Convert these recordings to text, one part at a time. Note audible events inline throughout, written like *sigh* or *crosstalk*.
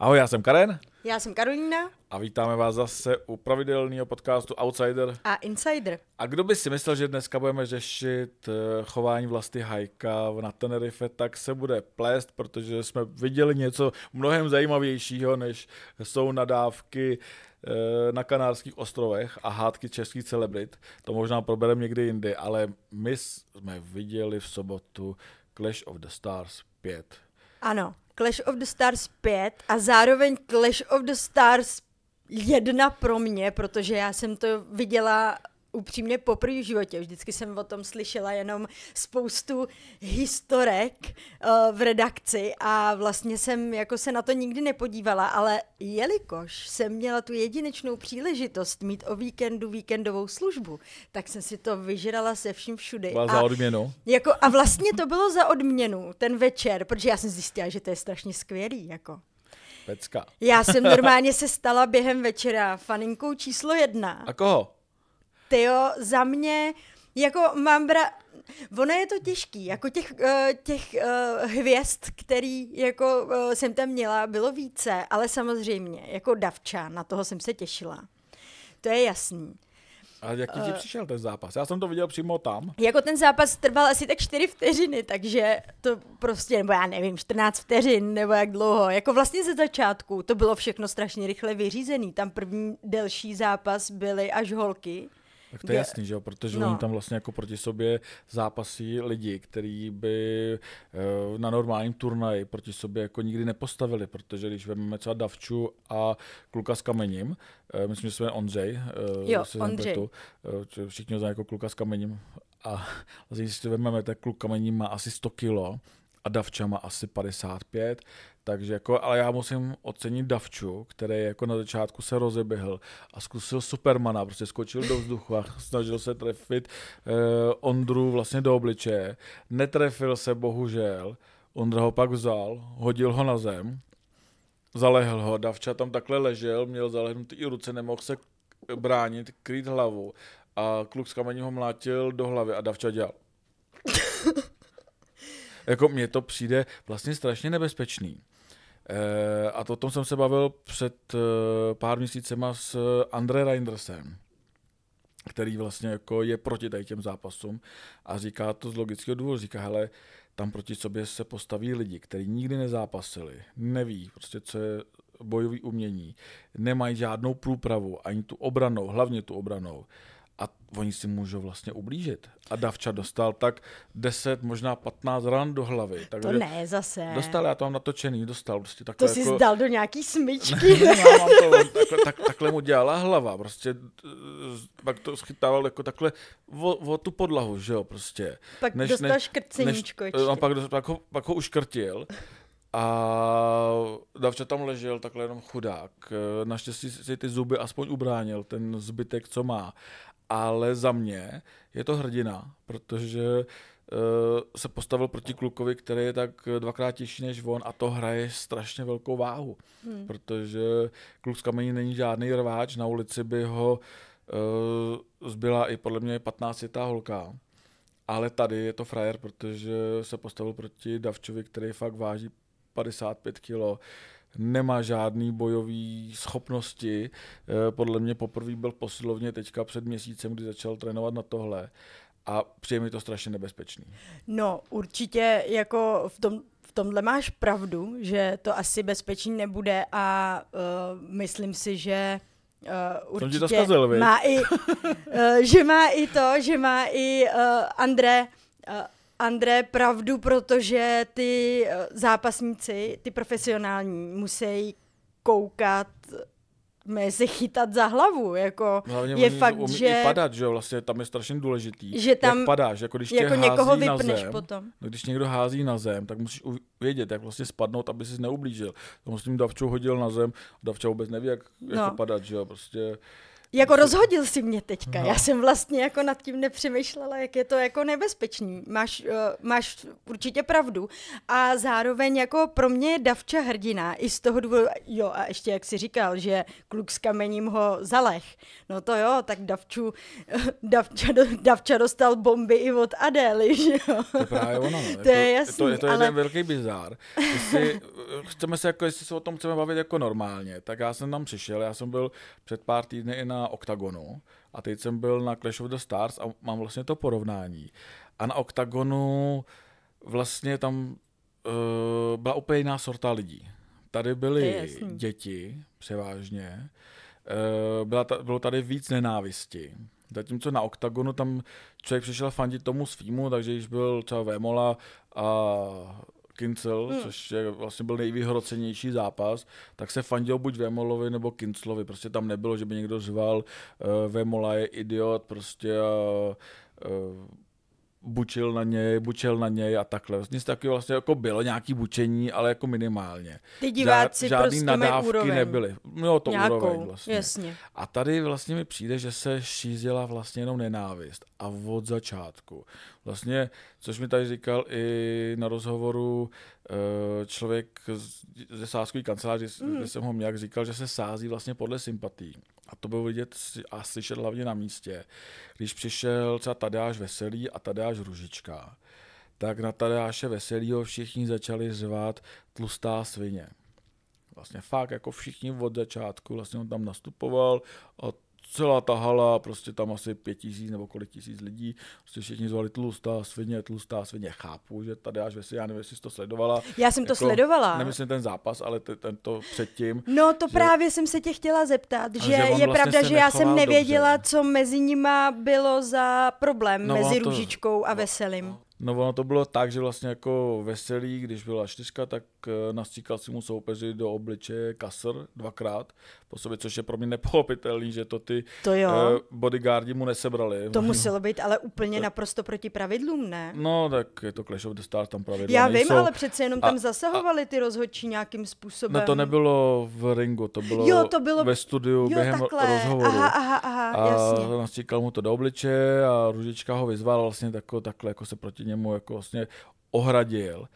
Ahoj, já jsem Karen. Já jsem Karolína. A vítáme vás zase u pravidelného podcastu Outsider. A Insider. A kdo by si myslel, že dneska budeme řešit eh, chování vlasti Hajka na Tenerife, tak se bude plést, protože jsme viděli něco mnohem zajímavějšího, než jsou nadávky eh, na Kanárských ostrovech a hádky českých celebrit. To možná probereme někdy jindy, ale my jsme viděli v sobotu Clash of the Stars 5. Ano, Clash of the Stars 5 a zároveň Clash of the Stars 1 pro mě, protože já jsem to viděla upřímně poprvé v životě. Vždycky jsem o tom slyšela jenom spoustu historek uh, v redakci a vlastně jsem jako se na to nikdy nepodívala, ale jelikož jsem měla tu jedinečnou příležitost mít o víkendu víkendovou službu, tak jsem si to vyžrala se vším všudy. Byla za odměnu? Jako, a vlastně to bylo za odměnu ten večer, protože já jsem zjistila, že to je strašně skvělý. Jako. Pecka. Já jsem normálně *laughs* se stala během večera faninkou číslo jedna. A koho? Tyjo, za mě, jako mám bra... Ono je to těžký, jako těch, uh, těch uh, hvězd, který jako uh, jsem tam měla, bylo více, ale samozřejmě, jako Davča, na toho jsem se těšila. To je jasný. A jaký ti přišel ten zápas? Já jsem to viděl přímo tam. Jako ten zápas trval asi tak 4 vteřiny, takže to prostě, nebo já nevím, 14 vteřin, nebo jak dlouho. Jako vlastně ze začátku to bylo všechno strašně rychle vyřízený. Tam první delší zápas byly až holky. Tak to je jasný, že jo, protože no. oni tam vlastně jako proti sobě zápasí lidi, kteří by uh, na normálním turnaji proti sobě jako nikdy nepostavili, protože když vezmeme třeba Davču a kluka s kamením, uh, myslím, že se jmenuje Ondřej, uh, jo, Ondřej. uh, všichni ho znají jako kluka s kamením, a *laughs* vlastně, když si vezmeme, tak kluk kamením má asi 100 kilo a Davča má asi 55, takže jako, ale já musím ocenit Davču, který jako na začátku se rozeběhl a zkusil Supermana, prostě skočil do vzduchu a *laughs* snažil se trefit eh, Ondru vlastně do obličeje. Netrefil se bohužel, Ondra ho pak vzal, hodil ho na zem, zalehl ho, Davča tam takhle ležel, měl zalehnutý i ruce, nemohl se bránit, krýt hlavu a kluk s kamením ho mlátil do hlavy a Davča dělal. *laughs* jako mně to přijde vlastně strašně nebezpečný. E, a to o tom jsem se bavil před e, pár měsícema s André Reindersem, který vlastně jako je proti tady těm zápasům a říká to z logického důvodu. Říká, hele, tam proti sobě se postaví lidi, kteří nikdy nezápasili, neví prostě, co je bojový umění, nemají žádnou průpravu, ani tu obranou, hlavně tu obranou a oni si můžou vlastně ublížit. A Davča dostal tak 10, možná 15 ran do hlavy. Tak to ne, zase. Dostal, já to mám natočený, dostal. Prostě takhle to jsi jako... zdal do nějaký smyčky. *laughs* ne, ne, mám to, takhle, tak, takhle mu dělala hlava, prostě pak to schytával jako takhle o, o tu podlahu, že jo, prostě. Pak než, dostal škrceníčko než, no, pak, pak, ho, pak ho uškrtil. A Davča tam ležel takhle jenom chudák. Naštěstí si ty zuby aspoň ubránil, ten zbytek, co má ale za mě je to hrdina, protože uh, se postavil proti klukovi, který je tak dvakrát těžší než on a to hraje strašně velkou váhu, hmm. protože kluk z kamení není žádný rváč, na ulici by ho uh, zbyla i podle mě 15 ta holka. Ale tady je to frajer, protože se postavil proti Davčovi, který fakt váží 55 kilo nemá žádný bojový schopnosti. Eh, podle mě poprvé byl posilovně teďka před měsícem, kdy začal trénovat na tohle a přijde mi to strašně nebezpečný. No určitě jako v tom, v tomhle máš pravdu, že to asi bezpečný nebude a uh, myslím si, že Uh, určitě to zkazil, má i, uh, *laughs* že má i to, že má i uh, André uh, André pravdu, protože ty eh, zápasníci, ty profesionální, musí koukat se chytat za hlavu, jako Hlavně je fakt, umí že... I padat, že jo, vlastně tam je strašně důležitý, že tam jak padáš, jako když jako tě někoho hází vypneš na zem, potom. No, když někdo hází na zem, tak musíš vědět, jak vlastně spadnout, aby si neublížil. To musím Davčou hodil na zem, Davča vůbec neví, jak, no. jak padat, že jo, prostě jako rozhodil si mě teďka. No. Já jsem vlastně jako nad tím nepřemýšlela, jak je to jako nebezpečný. Máš, uh, máš určitě pravdu. A zároveň jako pro mě je Davča hrdina. I z toho důvodu, jo a ještě jak si říkal, že kluk s kamením ho zalech. No to jo, tak Davču, *laughs* Davča, Davča dostal bomby i od Adély, *laughs* že jo. To je právě ono. No. *laughs* to je jasný, to, je to ale... jeden velký bizár. Ty si chceme se jako, jestli se o tom chceme bavit jako normálně, tak já jsem tam přišel, já jsem byl před pár týdny i na OKTAGONu a teď jsem byl na Clash of the Stars a mám vlastně to porovnání. A na OKTAGONu vlastně tam uh, byla úplně jiná sorta lidí. Tady byly děti převážně, uh, byla ta, bylo tady víc nenávisti. Zatímco na OKTAGONu tam člověk přišel fandit tomu svýmu, takže když byl třeba Vémola a Kincel, hmm. což je, vlastně byl nejvyhrocenější zápas, tak se fandil buď Vémolovi nebo Kinclovi. Prostě tam nebylo, že by někdo zval uh, Vémola je idiot, prostě uh, uh, bučil na něj, bučil na něj a takhle. Vlastně taky vlastně jako bylo nějaký bučení, ale jako minimálně. Ty diváci Žád, žádný prostě nadávky úroveň. nebyly. No to Nějakou, úroveň vlastně. Jasně. A tady vlastně mi přijde, že se šířila vlastně jenom nenávist. A od začátku. Vlastně, což mi tady říkal i na rozhovoru eh, člověk ze sáskové kanceláře, mm. kde jsem ho měl, říkal, že se sází vlastně podle sympatí. A to bylo vidět a slyšet hlavně na místě. Když přišel třeba Tadeáš Veselý a Tadeáš Ružička, tak na Tadeáše Veselýho všichni začali řvát tlustá svině. Vlastně fakt jako všichni od začátku, vlastně on tam nastupoval a celá ta hala, prostě tam asi pět tisíc nebo kolik tisíc lidí, prostě všichni zvali tlustá svině, tlustá svině, chápu, že tady až vesí, já nevím, jestli jsi to sledovala. Já jsem jako, to sledovala. Nemyslím ten zápas, ale tento předtím. No to že, právě jsem se tě chtěla zeptat, že, že je vlastně pravda, že já jsem nevěděla, dobře. co mezi nima bylo za problém no, mezi Růžičkou a Veselým. No, No ono to bylo tak, že vlastně jako veselý, když byla čtyřka, tak uh, nastříkal si mu soupeři do obličeje kasr dvakrát po sobě, což je pro mě nepochopitelný, že to ty to jo. Uh, bodyguardi mu nesebrali. To muselo být ale úplně tak, *laughs* naprosto proti pravidlům, ne? No tak je to Clash of the Stars, tam pravidla Já nejsou. vím, ale přece jenom tam a, zasahovali ty rozhodčí nějakým způsobem. No to nebylo v ringu, to bylo, jo, to bylo ve studiu jo, během takhle. rozhovoru. Aha, aha, aha, a jasně. nastříkal mu to do obličeje a Ružička ho vyzval vlastně tako, takhle jako se proti němu jako vlastně ohradil.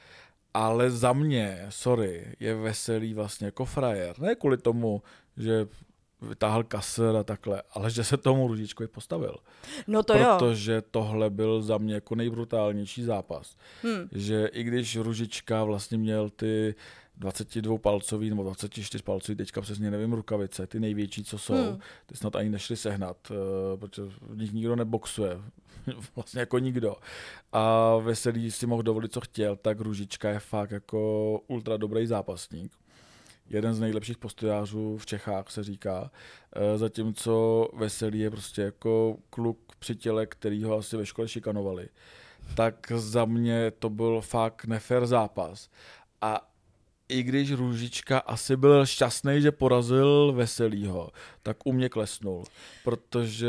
Ale za mě, sorry, je veselý vlastně jako frajer. Ne kvůli tomu, že vytáhl kaser a takhle, ale že se tomu Ružičkovi postavil. No to Protože jo. Protože tohle byl za mě jako nejbrutálnější zápas. Hmm. Že i když Ružička vlastně měl ty 22 palcový nebo 24 palcový, teďka přesně nevím, rukavice, ty největší, co jsou, hmm. ty snad ani nešli sehnat, uh, protože v nich nikdo neboxuje, *laughs* vlastně jako nikdo. A Veselý si mohl dovolit, co chtěl, tak Ružička je fakt jako ultra dobrý zápasník. Jeden z nejlepších postojářů v Čechách se říká, uh, zatímco Veselý je prostě jako kluk při těle, který ho asi ve škole šikanovali. Tak za mě to byl fakt nefér zápas. A i když Růžička asi byl šťastný, že porazil Veselýho, tak u mě klesnul. Protože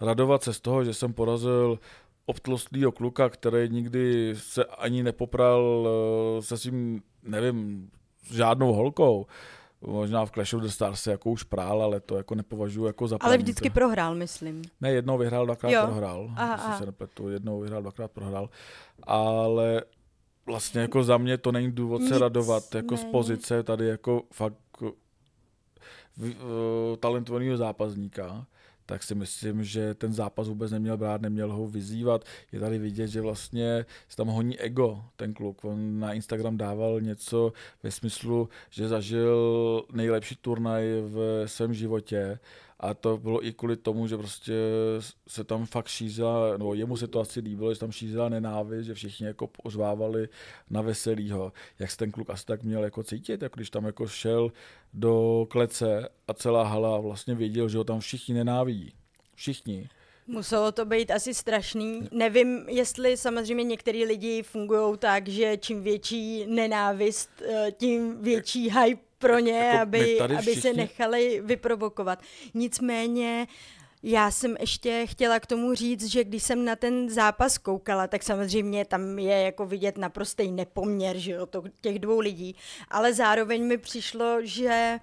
radovat se z toho, že jsem porazil obtlostlýho kluka, který nikdy se ani nepopral eh, se svým, nevím, žádnou holkou, možná v Clash of the Stars se jako už prál, ale to jako nepovažuji jako za Ale vždycky prohrál, myslím. Ne, jednou vyhrál, dvakrát jo. prohrál. Aha, aha. se nepletu, jednou vyhrál, dvakrát prohrál. Ale vlastně jako za mě to není důvod Nic se radovat jako není. z pozice tady jako fakt uh, talentovaného zápasníka, tak si myslím, že ten zápas vůbec neměl brát, neměl ho vyzývat. Je tady vidět, že vlastně se tam honí ego ten kluk. On na Instagram dával něco ve smyslu, že zažil nejlepší turnaj v svém životě a to bylo i kvůli tomu, že prostě se tam fakt šířila, no jemu se to asi líbilo, že tam šířila nenávist, že všichni jako pozvávali na veselýho. Jak se ten kluk asi tak měl jako cítit, jako když tam jako šel do klece a celá hala vlastně věděl, že ho tam všichni nenávidí. Všichni. Muselo to být asi strašný. Nevím, jestli samozřejmě některý lidi fungují tak, že čím větší nenávist, eh, tím větší hype pro ně, jako aby, všichni... aby se nechali vyprovokovat. Nicméně já jsem ještě chtěla k tomu říct, že když jsem na ten zápas koukala, tak samozřejmě tam je jako vidět naprostý nepoměr, že jo, to, těch dvou lidí, ale zároveň mi přišlo, že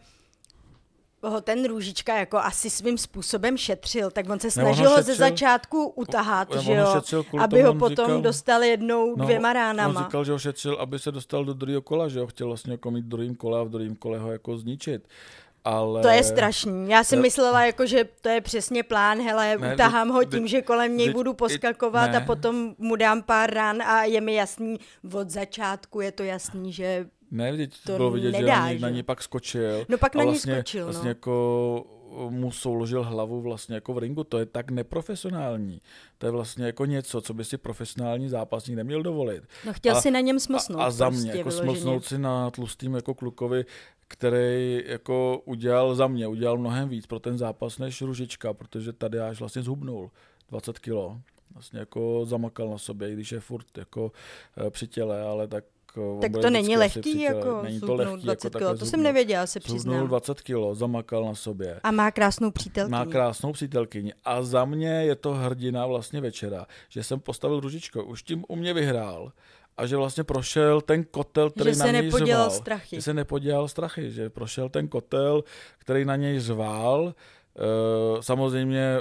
ho ten Růžička jako asi svým způsobem šetřil, tak on se snažil ho ze začátku utahat, že jo, aby ho potom říkal, dostal jednou no, dvěma ránama. On říkal, že ho šetřil, aby se dostal do druhého kola, že ho chtěl vlastně jako mít druhým kole a v druhém kole ho jako zničit. Ale... To je strašný. Já jsem myslela, jako, že to je přesně plán, hele, ne, utahám ho tím, že kolem něj budu poskakovat ne. a potom mu dám pár ran a je mi jasný, od začátku je to jasný, že Ne, vždyť To bylo vidět, že nedá, na něj, na že? něj pak skočil. No pak na něj vlastně, skočil, vlastně no. jako mu souložil hlavu vlastně jako v ringu. To je tak neprofesionální. To je vlastně jako něco, co by si profesionální zápasník neměl dovolit. No chtěl a- si na něm smlsnout. a, a za prostě mě, jako vyloženě. smlsnout si na tlustým jako klukovi, který jako udělal za mě, udělal mnohem víc pro ten zápas než Ružička, protože tady až vlastně zhubnul 20 kilo. Vlastně jako zamakal na sobě, i když je furt jako eh, při těle, ale tak eh, Tak bude to není při lehký, jako není to lehký, 20 jako kilo. To jsem nevěděla, se přiznám. 20 kilo, zamakal na sobě. A má krásnou přítelkyni. Má krásnou přítelkyni. A za mě je to hrdina vlastně večera, že jsem postavil Ružičko. Už tím u mě vyhrál. A že vlastně prošel ten kotel, který Že na se něj nepodělal řval. strachy. Že se nepodělal strachy, že prošel ten kotel, který na něj řval. E, samozřejmě,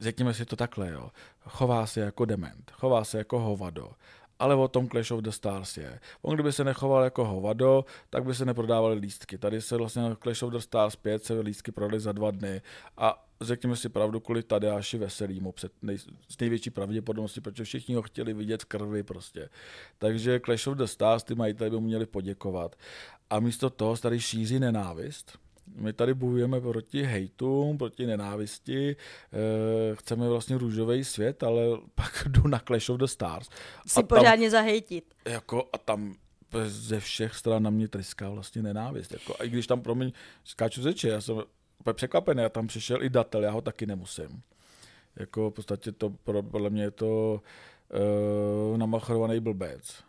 řekněme si to takhle, jo. chová se jako dement, chová se jako hovado. Ale o tom Clash of the Stars je. On kdyby se nechoval jako hovado, tak by se neprodávaly lístky. Tady se vlastně na Clash of the Stars 5 se lístky prodaly za dva dny. A řekněme si pravdu, kvůli Tadeáši Veselýmu před nej, s největší pravděpodobností, protože všichni ho chtěli vidět v krvi prostě. Takže Clash of the Stars, ty majiteli by mu měli poděkovat. A místo toho tady šíří nenávist. My tady bojujeme proti hejtům, proti nenávisti, eh, chceme vlastně růžový svět, ale *laughs* pak jdu na Clash of the Stars. Si a tam- pořádně zahejtit. jako, a tam ze všech stran na mě tryská vlastně nenávist. Jako, a i když tam pro mě skáču zeče, já jsem úplně překvapený, a tam přišel i datel, já ho taky nemusím. Jako v podstatě to, pro- podle mě je to uh, namachrovaný blbec.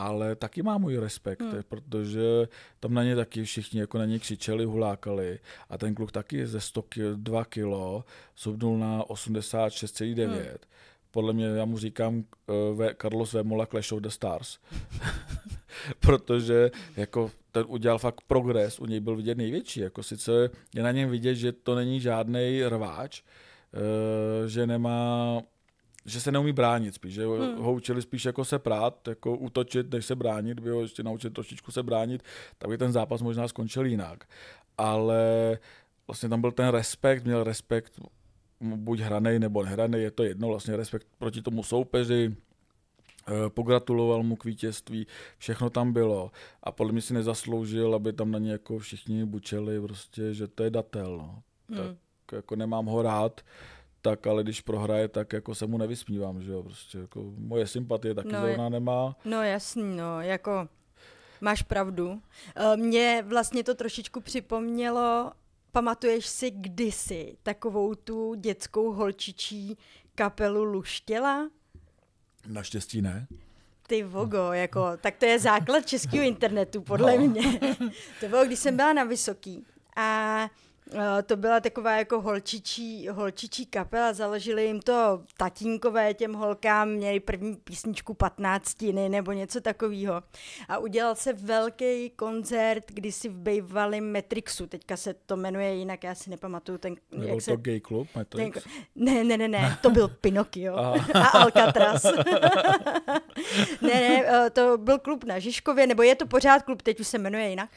Ale taky má můj respekt, Hmm. protože tam na ně taky všichni jako na ně křičeli, hulákali a ten kluk taky ze 102 kilo subnul na 86,9. Hmm. Podle mě, já mu říkám uh, Carlos Vemola Clash of the Stars. *laughs* protože jako ten udělal fakt progres, u něj byl vidět největší. Jako sice je na něm vidět, že to není žádný rváč, uh, že nemá že se neumí bránit spíš, že hmm. ho učili spíš jako se prát, jako útočit, než se bránit, by ho ještě naučili trošičku se bránit, tak by ten zápas možná skončil jinak. Ale vlastně tam byl ten respekt, měl respekt buď hranej nebo nehranej, je to jedno, vlastně respekt proti tomu soupeři, eh, pogratuloval mu k vítězství, všechno tam bylo a podle mě si nezasloužil, aby tam na ně jako všichni bučeli, prostě, že to je datel, no. Hmm. Tak jako nemám ho rád, tak ale když prohraje, tak jako se mu nevysmívám, že jo, prostě jako moje sympatie taky No, no, zrovna nemá. No jasný, no, jako máš pravdu. Eh, Mně vlastně to trošičku připomnělo, pamatuješ si kdysi takovou tu dětskou holčičí kapelu Luštěla? Naštěstí ne. Ty vogo, jako, tak to je základ českého internetu, podle No. mě. To bylo, když jsem byla na Vysoký a to byla taková jako holčičí, holčičí kapela, založili jim to tatínkové těm holkám, měli první písničku 15 nebo něco takového. A udělal se velký koncert kdysi v bývalém Metrixu, teďka se to jmenuje jinak, já si nepamatuju ten, Nebyl jak se... to gay klub, ten, Matrix? ne, ne, ne, ne, to byl Pinocchio a Alcatraz. *laughs* ne, ne, eh, to byl klub na Žižkově, nebo je to pořád klub, teď už se jmenuje jinak.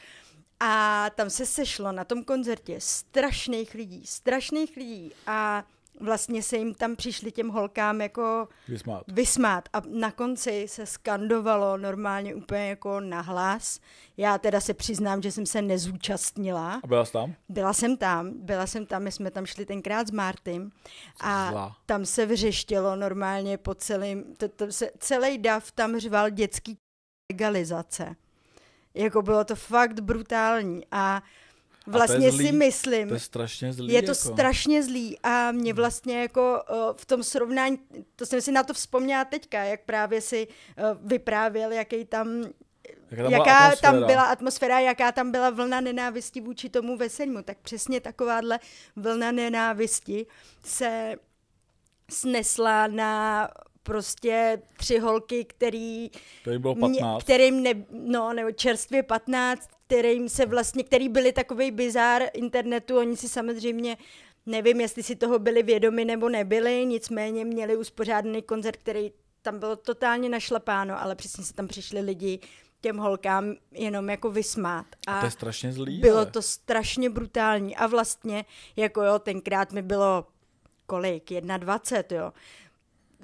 A tam se sešlo na tom koncertě strašných lidí, strašných lidí a vlastně se jim tam přišli těm holkám jako Vysmát. vysmát a na konci se skandovalo normálně úplně jako nahlas. Já teda se přiznám, že jsem se nezúčastnila. A byla jsi tam? Byla jsem tam, byla jsem tam, my jsme tam šli tenkrát s Martym a Zlá. tam se vřeštělo normálně po celým, to, to se, celý dav tam řval dětský legalizace. Jako bylo to fakt brutální a vlastně zlý. si myslím, To je strašně zlý. je to jako. strašně zlý a mě vlastně jako uh, v tom srovnání, to jsem si na to vzpomněla teďka, jak právě si uh, vyprávěl, jaký tam Jaká tam byla jaká tam atmosféra? byla atmosféra, jaká tam byla vlna nenávisti vůči tomu veselímu, tak přesně takováhle vlna nenávisti se snesla na prostě tři holky, který, jim bylo mě, 15. kterým ne, no, nebo čerstvě 15, kterým se vlastně, který byli takový bizár internetu, oni si samozřejmě nevím, jestli si toho byli vědomi nebo nebyli, nicméně měli uspořádaný koncert, který tam bylo totálně našlapáno, ale přesně se tam přišli lidi těm holkám jenom jako vysmát. A to je strašně zlý. bylo ale. to strašně brutální a vlastně, jako jo, tenkrát mi bylo kolik, 21, jo.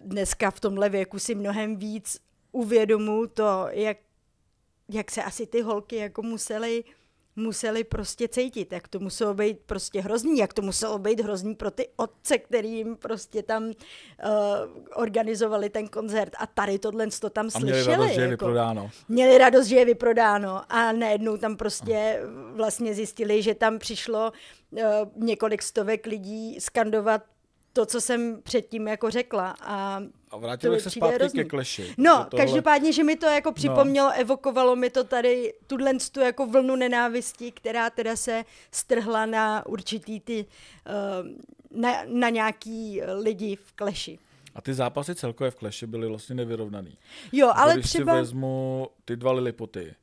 Dneska v tomhle věku si mnohem víc uvědomu to, jak jak se asi ty holky jako musely museli prostě cítit, jak to muselo být prostě hrozný, jak to muselo být hrozný pro ty otce, kterým prostě tam uh, organizovali ten koncert a tady tohle to tam A slyšeli. měli radost, že je jako. vyprodáno. Měli radost, že je vyprodáno a najednou tam prostě vlastně zjistili, že tam přišlo uh, několik stovek lidí skandovat to, co jsem předtím jako řekla a A vrátili se zpátky hrozný. ke kleši. No, tohle- každopádně, že mi to jako připomnělo, no. evokovalo mi to tady tuhle tu jako vlnu nenávisti, která teda se strhla na určitý ty, uh, na, na nějaký lidi v kleši. A ty zápasy celkově v kleši byly vlastně nevyrovnaný. Jo, ale Když třeba... si vezmu ty dva Lilipoty,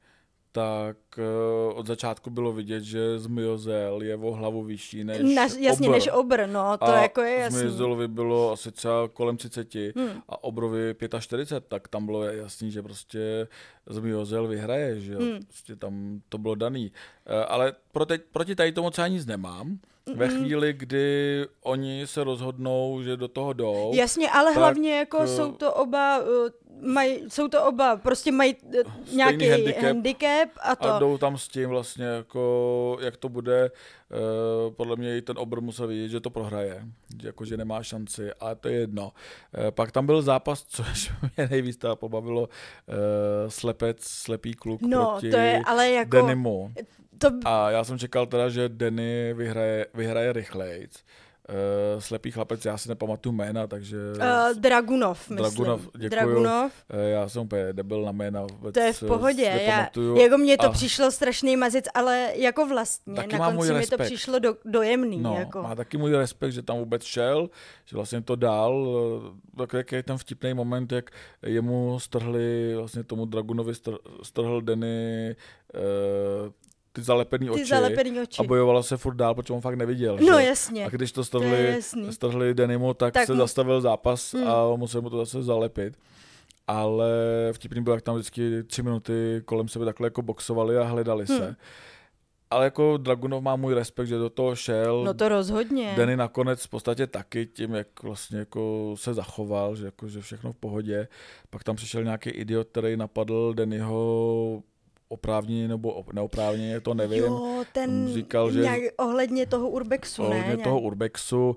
tak uh, od začátku bylo vidět, že Zmiozel je o hlavu vyšší než Na, jasně, obr. než obr, no, to a jako je jasný. Zmiozelovi bylo asi třeba kolem 30 Hmm. a obrovi 45, tak tam bylo jasný, že prostě Zmiozel vyhraje, že jo? Hmm. Prostě tam to bylo daný. Eh, Ale proti, proti tady tomu třeba nic nemám. Ve chvíli, kdy oni se rozhodnou, že do toho jdou, Jasně, ale tak, hlavně jako eh, jsou to oba, uh, maj, jsou to oba, prostě mají uh, nějaký handicap. handicap a to. A jdou tam s tím vlastně, jako, jak to bude. Uh, podle mě i ten obr musel vidět, že to prohraje, že, jako, že nemá šanci, ale to je jedno. Uh, pak tam byl zápas, *laughs* což mě nejvíc pobavilo, uh, slepec, slepý kluk No, proti to je ale jako- Denimu. To A já jsem čekal teda, že Denny vyhraje, vyhraje rychlejc. Uh, slepý chlapec, já si nepamatuju jména, takže... uh, Dragunov, myslím. Dragunov, děkuju. Dragunov, Eh, já jsem úplně debil na jména. Vůbec to je v pohodě. Já, jako mně to A- přišlo strašný mazic, ale jako vlastně, Taky na konci mi to přišlo do, dojemný. No, jako. má taky můj respekt, že tam vůbec šel, že vlastně to dal. Tak jak je ten vtipný moment, jak jemu strhli, vlastně tomu Dragunovi str, strhl Denny ty zalepený Ty oči. zalepený oči. A bojovalo se furt dál, protože on fakt neviděl. No že? jasně. A když to strhli, jasný. strhli Denimu, tak, Tak se mu- zastavil zápas Hmm. a musel mu to zase zalepit. Ale vtipný bylo, jak tam vždycky tři minuty kolem sebe takhle jako boxovali a hledali se. Hmm. Ale jako Dragunov má můj respekt, že do toho šel. No to rozhodně. Denny nakonec v podstatě taky tím, jak vlastně jako se zachoval, že, jako, že všechno v pohodě. Pak tam přišel nějaký idiot, který napadl Dennyho oprávněně nebo op- neoprávněně, to nevím. Jo, ten říkal, že- nějak ohledně toho urbexu, ne? ohledně toho urbexu.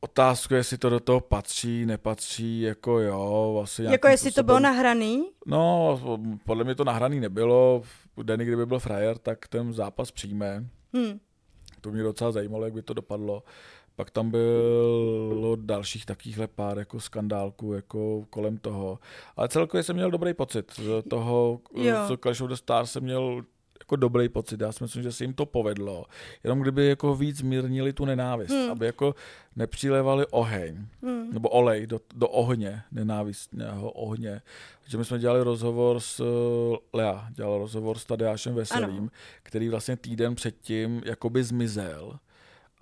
Otázku, jestli to do toho patří, nepatří, jako jo, asi Jako jestli to bylo způsobem- nahraný? No, podle mě to nahraný nebylo. Denny, kdyby byl frajer, tak ten zápas přijme. Hm. To mě docela zajímalo, jak by to dopadlo. Pak tam bylo dalších takovýchhle pár jako skandálků jako kolem toho. Ale celkově jsem měl dobrý pocit z toho, Jo. co Clash of the Stars jsem měl jako dobrý pocit. Já si myslím, že se jim to povedlo. Jenom kdyby jako víc mírnili tu nenávist, Hmm. aby jako nepřilevali oheň, Hm. nebo olej do, do ohně, nenávistného ohně. Takže my jsme dělali rozhovor s eh, Lea, dělal rozhovor s Tadeášem Veselým, Ano. který vlastně týden předtím jakoby zmizel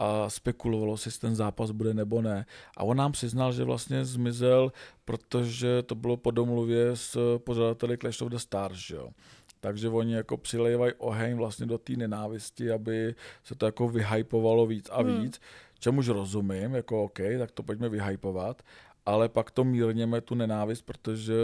a spekulovalo si, jestli ten zápas bude nebo ne. A on nám přiznal, že vlastně zmizel, protože to bylo po domluvě s pořadateli Clash of the Stars, že jo. Takže oni jako přilévají oheň vlastně do té nenávisti, aby se to jako vyhypovalo víc a Hmm. víc, čemuž rozumím, jako OK, tak to pojďme vyhypovat, ale pak to mírněme tu nenávist, protože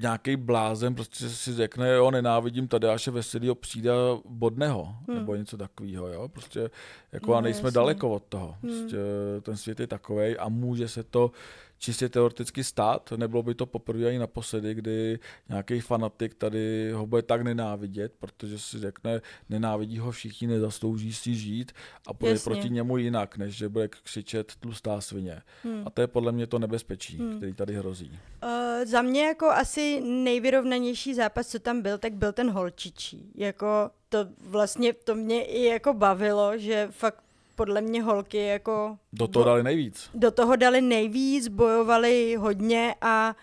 nějaký blázen prostě si řekne, jo, nenávidím Tadeáše Veselýho, přijde a bodneho, Hmm. nebo něco takového, jo, prostě jako No, a nejsme jasně. daleko od toho, Hmm. prostě ten svět je takovej a může se to čistě teoreticky stát, nebylo by to poprvé ani naposledy, kdy nějaký fanatik tady ho bude tak nenávidět, protože si řekne, nenávidí ho všichni, nezaslouží si žít a bude Jasně. proti němu jinak, než že bude křičet tlustá svině. Hm. A to je podle mě to nebezpečí, Hmm. který tady hrozí. Uh, za mě jako asi nejvyrovnanější zápas, co tam byl, tak byl ten holčičí. Jako to vlastně, to mě i jako bavilo, že fakt podle mě holky jako Do toho dali nejvíc. do toho dali nejvíc, bojovali hodně a,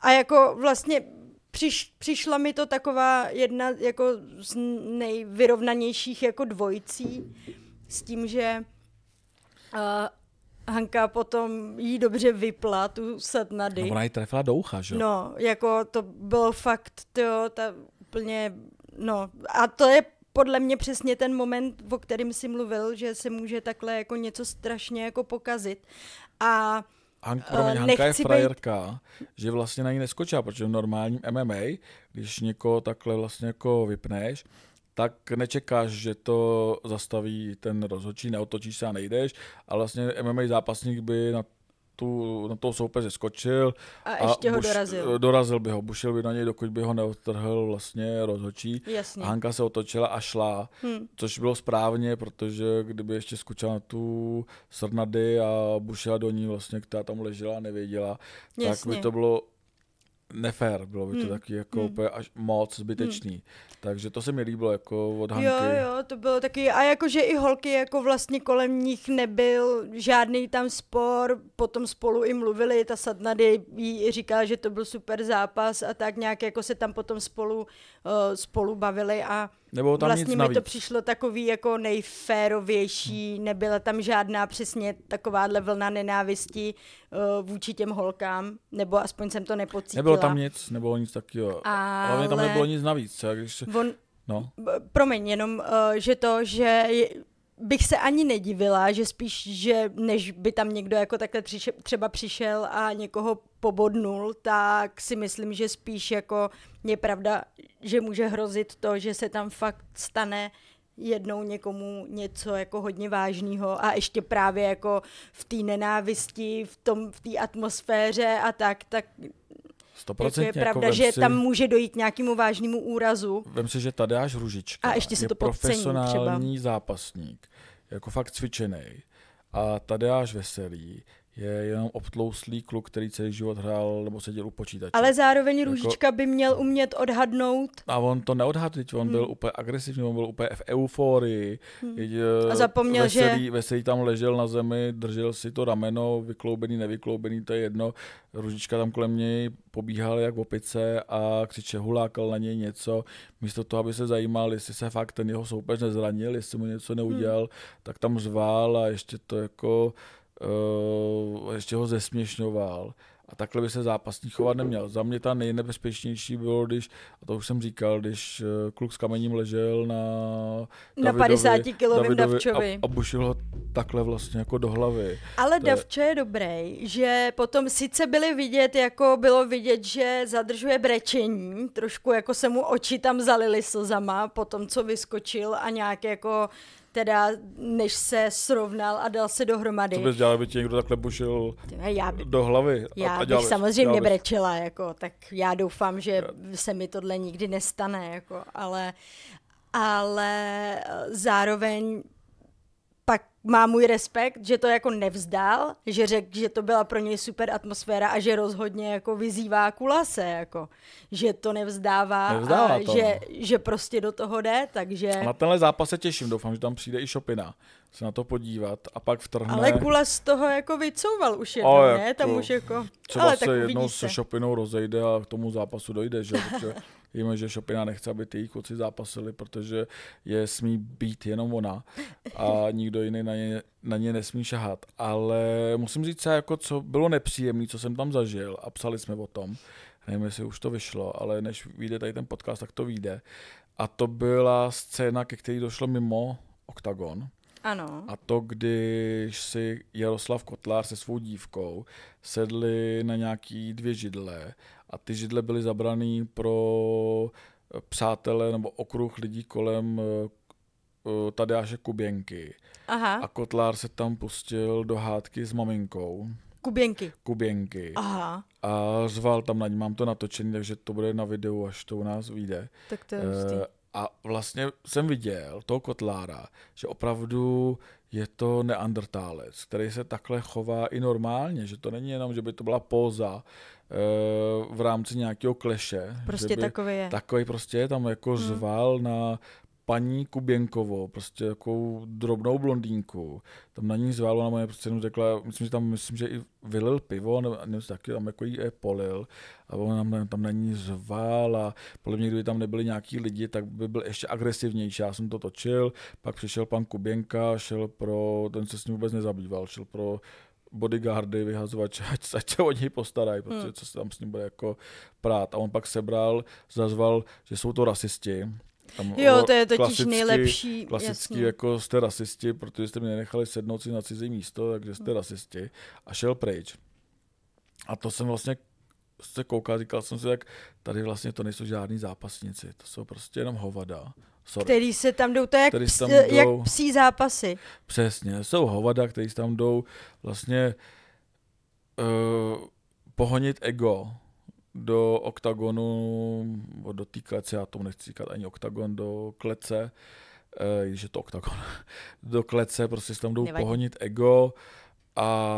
a jako vlastně přiš, přišla mi to taková jedna jako z nejvyrovnanějších jako dvojicí s tím, že uh, Hanka potom jí dobře vypla tu satnady. No, ona ji trefila do ucha, že jo? No, jako to bylo fakt, to, ta úplně, no, a to je podle mě přesně ten moment, o kterém si mluvil, že se může takhle jako něco strašně jako pokazit. A Hank, promiň, Uh, Hanka je frajerka, že vlastně na ní neskočila, protože v normálním MMA, když někoho takhle vlastně jako vypneš, tak nečekáš, že to zastaví ten rozhodčí, neotočíš se a nejdeš, a vlastně MMA zápasník by na tu, na toho soupeře skočil A ještě ho buš, dorazil. dorazil by ho, bušil by na něj, dokud by ho neotrhl vlastně rozhodčí. Jasně. A Hanka se otočila a šla, Hm. což bylo správně, protože kdyby ještě skočila na tu srnady a bušila do ní vlastně, která tam ležela a nevěděla, tak Jasně. by to bylo nefér, bylo by to Hmm. taky jako Hmm. úplně až moc zbytečný. Takže to se mi líbilo jako od Hanky. Jo, jo, to bylo taky, a jakože i holky, jako vlastně kolem nich nebyl žádný tam spor, potom spolu i mluvili, ta Sadnady jí říkala, že to byl super zápas a tak nějak jako se tam potom spolu, uh, spolu bavili a Nebylo tam vlastně nic mi navíc. to přišlo takový jako nejférovější, nebyla tam žádná přesně takováhle vlna nenávisti uh, vůči těm holkám, nebo aspoň jsem to nepocítila. Nebylo tam nic, nebylo nic takového. Hlavně tam Ale- nebylo nic navíc. Když, On, no, promiň, jenom, uh, že to, že bych se ani nedivila, že spíš, že než by tam někdo jako takhle třeba přišel a někoho pobodnul, tak si myslím, že spíš jako je pravda, že může hrozit to, že se tam fakt stane jednou někomu něco jako hodně vážného a ještě právě jako v té nenávisti, v tom, v té atmosféře a tak, tak jako stoprocentně. je pravda, vem že si, tam může dojít nějakému vážnému úrazu. Vem si, že Tadeáš Ružička A ještě si je to podcení třeba. profesionální zápasník, jako fakt cvičený. A Tadeáš Veselý je jenom obtlouslý kluk, který celý život hrál nebo seděl u počítače. Ale zároveň Jako- Růžička by měl umět odhadnout A on to neodhadl, teď on Hmm. byl úplně agresivní, on byl úplně v euforii. Teď, A zapomněl, že- veselý, Veselý tam ležel na zemi, držel si to rameno, vykloubený, nevykloubený, to je jedno. Ružička tam kolem něj pobíhal jak v opice a křiče, hulákal na něj něco. Místo toho, aby se zajímal, jestli se fakt ten jeho soupeř nezranil, jestli mu něco neudělal, tak tam řval a ještě to jako uh, ještě ho zesměšňoval. A takhle by se zápasník chovat neměl. Za mě ta nejnebezpečnější bylo, když, a to už jsem říkal, když eh, kluk s kamením ležel na na 50-kilovém Davčovi. a, a bušil ho takhle vlastně jako do hlavy. Ale to je- Davčo je dobrý, že potom sice byly vidět, jako bylo vidět, že zadržuje brečení, trošku jako se mu oči tam zalily slzama po tom, co vyskočil a nějak jako teda, než se srovnal a dal se dohromady. Co bys dělal, aby ti někdo takhle bušil Já, by, do hlavy? A, já a bych samozřejmě dělal bys- brečela, jako, tak já doufám, že se mi tohle nikdy nestane, jako, ale, ale eh, zároveň pak má můj respekt, že to jako nevzdal, že řekl, že to byla pro něj super atmosféra a že rozhodně jako vyzývá Kulase, jako, že to nevzdává, Nevzdává a to, že, no. že prostě do toho jde, takže... Na tenhle zápas se těším, doufám, že tam přijde i Šopina se na to podívat a pak vtrhne. Ale Kulas z toho jako vycouval už jednou, Ale ne? jako- Tam už jako... Třeba ale se tak jednou se Šopinou rozejde a k tomu zápasu dojde, že? *laughs* protože víme, že Šopina nechce, aby ty její kluci zápasili, protože je smí být jenom ona a *laughs* nikdo jiný na ně, na ně nesmí šahat. Ale musím říct, se, jako co bylo nepříjemné, co jsem tam zažil a psali jsme o tom, nevím, jestli už to vyšlo, ale než vyjde tady ten podcast, tak to vyjde. A to byla scéna, ke který došlo mimo OKTAGON. Ano. A to, když si Jaroslav Kotlář se svou dívkou sedli na nějaký dvě židle a ty židle byly zabraný pro eh, přátele nebo okruh lidí kolem eh, eh, Tadeáše Kuběnky. Aha, A Kotlár se tam pustil do hádky s maminkou Kuběnky. Kuběnky Aha, a řval tam na ní. Mám to natočený, takže to bude na videu, až to u nás vyjde. tak to je hustý. Eh, A vlastně jsem viděl toho kotlára, že opravdu je to neandertálec, který se takhle chová i normálně, že to není jenom, že by to byla póza eh, v rámci nějakého kleše. Prostě by takový je. Takový prostě je tam jako Hmm. řval na paní Kuběnkovou, prostě takovou drobnou blondýnku. Tam na ní zval, ona mu je prostě jenom řekla, myslím, že tam, myslím, že i vylil pivo, nebo nebo taky tam jako jí je polil. A on tam, tam na ní zval a podle mě, kdyby tam nebyli nějaký lidi, tak by byl ještě agresivnější. Já jsem to točil, pak přišel pan Kuběnka, šel pro, ten se s ním vůbec nezabýval, šel pro bodyguardy, vyhazovače, ať, ať se o něj postarají, protože Hmm. co se tam s ním bude jako prát. A on pak sebral, zazval, že jsou to rasisti. Tam Jo, to je totiž klasicky- nejlepší. Klasicky jasně. jako jste rasisti, protože jste mi nenechali sednout si na cizí místo, takže jste rasisti. A šel pryč. A to jsem vlastně se koukal, říkal jsem si, jak tady vlastně to nejsou žádní zápasníci, to jsou prostě jenom hovada. Sorry. Který se tam jdou, to je jak, ps, jdou, jak psí zápasy. Přesně, jsou hovada, kteří tam jdou vlastně uh, pohonit ego do oktagonu, do té klece, já tomu nechci říkat ani oktagon, do klece, uh, když je to oktagon, *laughs* do klece, prostě se tam jdou Nevadí. pohonit ego a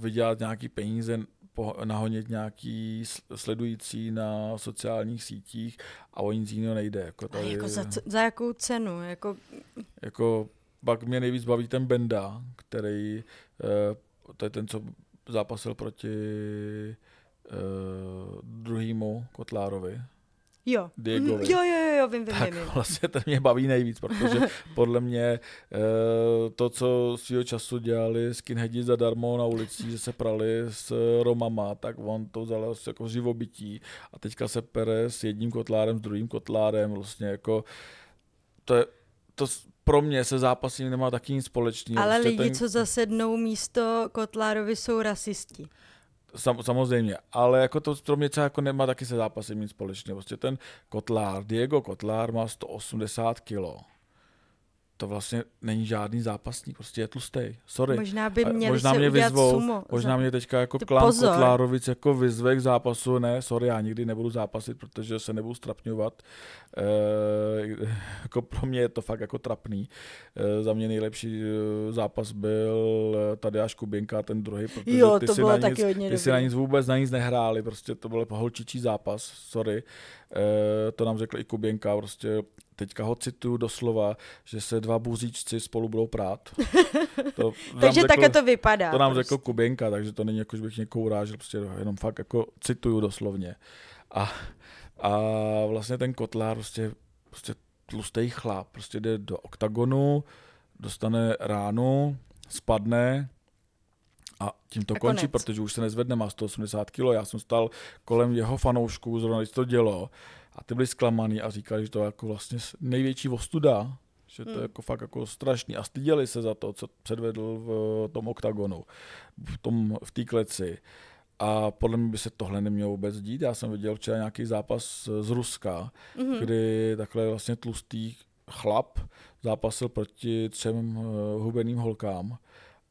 vydělat nějaký peníze nahonit nějaký sledující na sociálních sítích a o nic jiného nejde. Jako, tady, jako za, za jakou cenu? Jako... jako pak mě nejvíc baví ten Benda, který, eh, to je ten, co zápasil proti uh, druhému Kotlárovi, Jo. Diegovi. Jo, jo, jo, vím, vím, tak vím. vlastně ten mě baví nejvíc, protože *laughs* podle mě uh, to, co svýho času dělali skinheadi zadarmo na ulici, že se prali s Romama, tak on to vzal jako živobytí a teďka se pere s jedním kotlárem, s druhým kotlárem, vlastně jako to je, to pro mě se zápasím nemá taky nic společného. Ale vlastně lidi, ten... co zasednou místo Kotlárovi, jsou rasisti. Sam, samozřejmě, ale jako to pro mě jako nemá taky se zápasy nic společného. Prostě ten Kotlár, Diego Kotlár má 180 kilo to vlastně není žádný zápasník, prostě je tlustý. Sorry. Možná by měli možná mě vyzvou, sumo. Možná mě teďka jako pozor. Kotlárovic jako vyzve k zápasu, ne, sorry, já nikdy nebudu zápasit, protože se nebudu strapňovat. E, *laughs* jako pro mě je to fakt jako trapný. E, za mě nejlepší eh, zápas byl Tadeáš Kubinka, ten druhý, protože jo, ty, to si bylo na taky nic, hodně ty si na nic vůbec na nic nehráli, prostě to byl holčičí zápas, sorry. E, to nám řekl i Kuběnka, prostě teďka ho cituju doslova, že se dva buzíčci spolu budou prát. *laughs* To takže také to vypadá. To nám prostě. řekl Kuběnka, takže to není jako, že bych někoho urážel, prostě jenom fakt jako cituju doslovně. A, a vlastně ten Kotlár prostě, prostě tlustý chlap, prostě jde do oktagonu, dostane ránu, spadne, a tím to a končí, konec. protože už se nezvedne, má 180 kg. Já jsem stal kolem jeho fanoušků, zrovna když to dělo, a ty byli zklamaný a říkali, že to je jako vlastně největší ostuda, že to je hmm. jako fakt jako strašný a styděli se za to, co předvedl v tom oktagonu, v tom, v té kleci. A podle mě by se tohle nemělo vůbec dít. Já jsem viděl včera nějaký zápas z Ruska, mm-hmm. kdy takhle vlastně tlustý chlap zápasil proti třem uh, hubeným holkám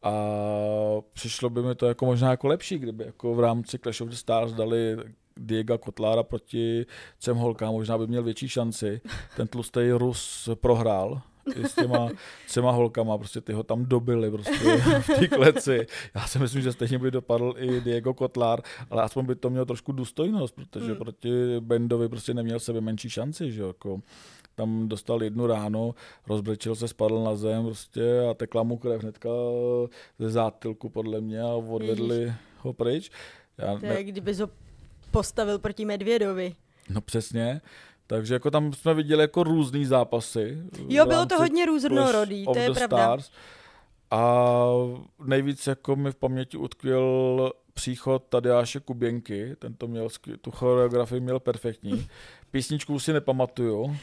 a přišlo by mi to jako možná jako lepší, kdyby jako v rámci Clash of the Stars dali Diego Kotlára proti třem holkám, možná by měl větší šanci. Ten tlustý Rus prohrál, i s těma *laughs* třema holkama, prostě ty ho tam dobili prostě *laughs* v té kleci. Já si myslím, že stejně by dopadl i Diego Kotlár, ale aspoň by to mělo trošku důstojnost, protože mm. proti Bendovi prostě neměl sebe menší šanci, že jako tam dostal jednu ráno, rozbrečil se, spadl na zem prostě a tekla mu krev hnedka ze zátilku podle mě a odvedli Ježiš. ho pryč. Já, to je, ne... kdyby postavil proti Medvědovi. No přesně. Takže jako tam jsme viděli jako různý zápasy. Jo, bylo to hodně různorodý, to je pravda. Stars. A nejvíc jako mi v paměti utkvěl příchod Tadeáše Kuběnky, ten to měl, tu choreografii měl perfektní. *laughs* Písničku si nepamatuju,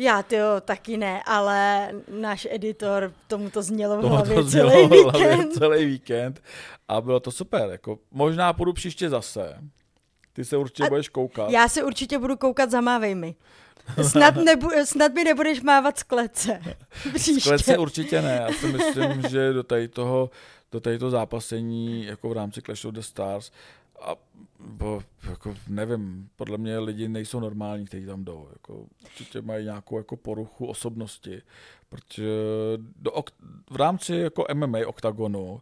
já to taky ne, ale náš editor tomu to znělo v hlavě to znělo celý víkend. celý víkend a bylo to super. Jako, možná půjdu příště zase. Ty se určitě a budeš koukat. Já se určitě budu koukat, zamávej mi. Snad, *laughs* nebu, snad mi nebudeš mávat z klece. *laughs* Příště. Z klece určitě ne. Já si myslím, že do tady toho, do tady toho zápasení jako v rámci Clash of the Stars a bo, jako, nevím, podle mě lidi nejsou normální, kteří tam jdou. Jako, určitě mají nějakou jako poruchu osobnosti, protože do, v rámci jako MMA oktagonu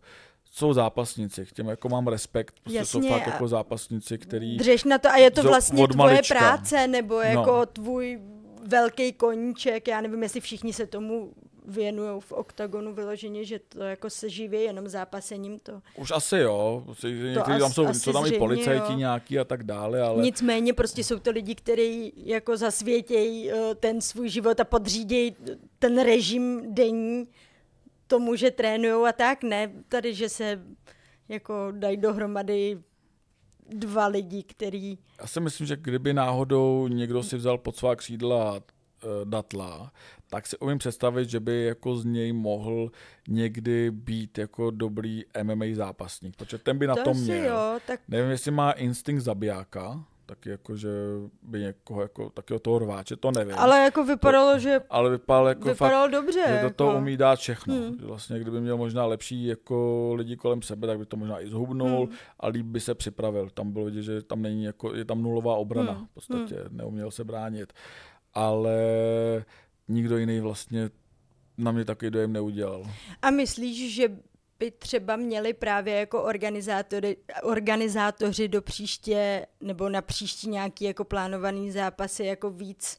jsou zápasníci, k těm jako mám respekt, prostě Jasně, jsou fakt jako zápasníci, který... Dřeš na to a je to vlastně tvoje práce, nebo jako no. tvůj velký koníček, já nevím, jestli všichni se tomu věnují v oktagonu vyloženě, že to jako se živí jenom zápasením to. Už asi jo, někteří tam jsou, jsou tam i policajti jo. nějaký a tak dále, ale... Nicméně prostě jsou to lidi, kteří jako zasvětějí eh, ten svůj život a podřídějí ten režim denní tomu, že trénují a tak, ne tady, že se jako dají dohromady dva lidi, který... Já si myslím, že kdyby náhodou někdo si vzal pod svá křídla Datla, tak si umím představit, že by jako z něj mohl někdy být jako dobrý MMA zápasník, protože ten by na to tom měl. jo, tak Nevím, jestli má instinkt zabijáka, taky jako, že by někoho jako takového toho rváče, to nevím. ale jako vypadalo, že ale vypadal jako fakt, vypadal dobře. že jako. toho umí dát všechno. Hmm. Že vlastně, kdyby měl možná lepší jako lidi kolem sebe, tak by to možná i zhubnul Hmm. a líp by se připravil. Tam bylo vidět, že tam není jako, je tam nulová obrana Hmm. v podstatě, neuměl se bránit. Ale nikdo jiný vlastně na mě takový dojem neudělal. A myslíš, že by třeba měli právě jako organizátory, organizátoři do příště nebo na příští nějaký jako plánovaný zápasy jako víc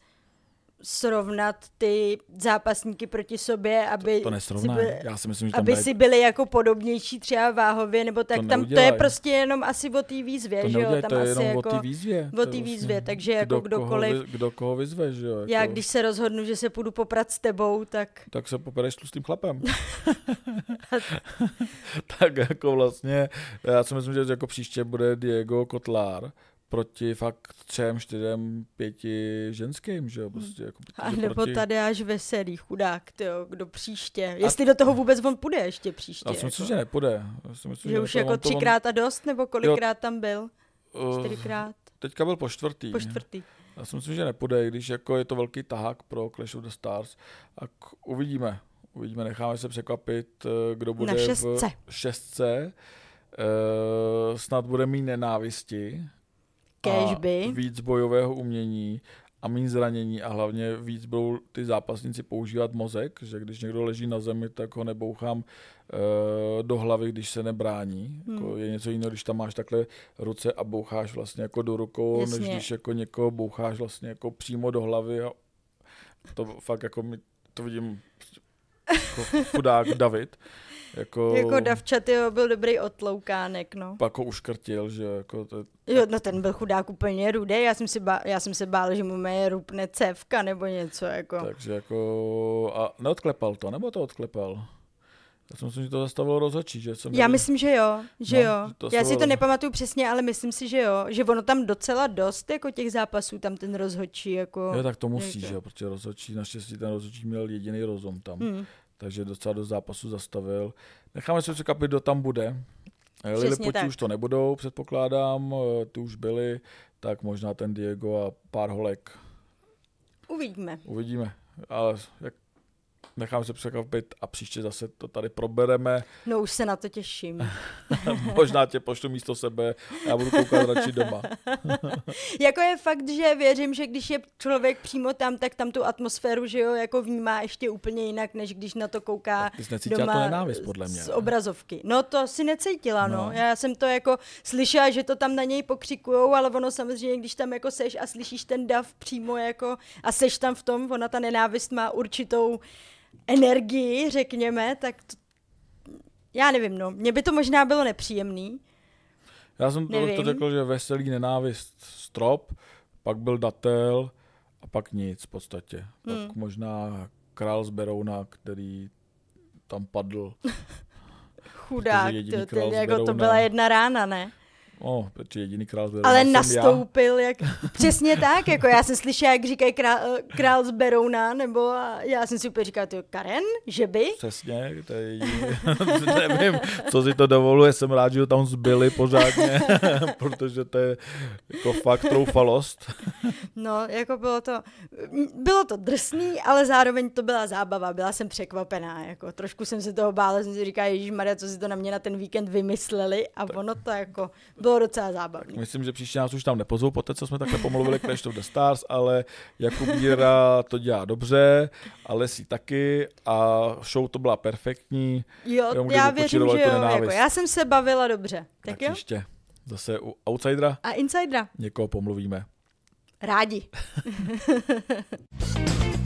srovnat ty zápasníky proti sobě, aby, To si, nesrovná. byli, Já si myslím, že tam aby dají- si byli jako podobnější třeba váhově, nebo tak tam to je prostě jenom asi o té výzvě, to že jo, tam to je asi jenom jako o té výzvě. o To té výzvě, takže jako kdo kdokoliv, Koho, vy- kdo koho vyzve, že jo. Jako, já když se rozhodnu, že se půjdu poprat s tebou, tak *laughs* tak se popereš s tlustým chlapem. *laughs* tak jako vlastně, já si myslím, že jako příště bude Diego Kotlár proti fakt třem, čtyřem, pěti ženským, že jo, prostě jako a nebo proti, tady až veselý chudák, tyjo, kdo příště. Jestli do toho vůbec on půjde ještě příště. Já si myslím, jako. že nepůjde. Já si myslím, že už nepůjde. jako to- on- třikrát a dost, nebo kolikrát tam byl? uh, Čtyřikrát? Teďka byl po čtvrtý. Po čtvrtý. Já si myslím, že nepůjde, i když jako je to velký tahák pro Clash of the Stars. A k- uvidíme. Uvidíme, necháme se překvapit, eh, kdo bude Na šestce. v šestce. Uh, snad bude mít nenávisti. Kéž a víc bojového umění a méně zranění a hlavně víc budou ty zápasníci používat mozek, že když někdo leží na zemi, tak ho nebouchám uh, do hlavy, když se nebrání. Hmm. Jako je něco jiného, když tam máš takhle ruce a boucháš vlastně jako do rukou, Jasně. než když jako někoho boucháš vlastně jako přímo do hlavy a to fakt jako mi, to vidím jako chudák David. Jako, Jako Davčat, jo, byl dobrý otloukánek, no. pak ho uškrtil, že jako to, Jo, no ten byl chudák úplně rudý, já jsem, si bá, já jsem se bál, že mu mě rupne cévka nebo něco, jako. Takže jako, a neodklepal to, nebo to odklepal? Já si myslím, že to zastavilo rozhodčí, že jsem Já myslím, že jo, že No, jo. to Já si to nepamatuju přesně, ale myslím si, že jo. Že ono tam docela dost jako těch zápasů, tam ten rozhodčí, jako... Jo, tak to musí, že jo, protože rozhodčí, naštěstí ten rozhodčí měl jediný rozum tam, Hmm. Takže docela do zápasu zastavil. Necháme se překvapit, kdo tam bude. Eh, tak. už to nebudou, předpokládám, eh, ty už byli, tak možná ten Diego a pár holek. Uvidíme. Uvidíme, ale jak necháme se překvapit a příště zase to tady probereme. No už se na to těším. *laughs* Možná tě pošlu místo sebe, já budu koukat radši doma. *laughs* jako je fakt, že věřím, že když je člověk přímo tam, tak tam tu atmosféru, že jo, jako vnímá ještě úplně jinak, než když na to kouká Ty jsi doma to nenávist, podle mě. z ne? obrazovky. No to si necítila, no. No. Já jsem to jako slyšela, že to tam na něj pokřikujou, ale ono samozřejmě, když tam jako seš a slyšíš ten dav přímo jako a seš tam v tom, ona ta nenávist má určitou energii, řekněme, tak to, já nevím, no. Mně by to možná bylo nepříjemný. Já jsem to, to Nevím. řekl, že veselý nenávist strop, pak byl datel a pak nic v podstatě. Pak Hmm. možná král z Berouna, který tam padl. *laughs* Chudák, to, ten, jako to byla jedna rána, ne? No, protože jediný král z Ale nastoupil, jak... Přesně tak, jako já jsem slyšela, jak říkají král, král z Berouna, nebo a já jsem si úplně říkala, to Karen, že by? já. Přesně, to je jediný. *laughs* Nevím, co si to dovoluje, jsem rád, že ho tam zbyli pořádně, *laughs* protože to je jako fakt troufalost. No, jako bylo to, bylo to drsný, ale zároveň to byla zábava, byla jsem překvapená, jako trošku jsem se toho bála, jsem si říkala, Ježíš Maria, co si to na mě na ten víkend vymysleli a ono to jako bylo docela zábavné. Myslím, že příště nás už tam nepozvou, po té, co jsme takhle pomluvili Clash of the Stars, ale Jakub Díra to dělá dobře, a Lesí taky a show to byla perfektní. Jo, Jenom já věřím, že jo, jako já jsem se bavila dobře. Tak, Tak jo? příště zase u Outsidera A Insidera. někoho pomluvíme. Rádi. *laughs*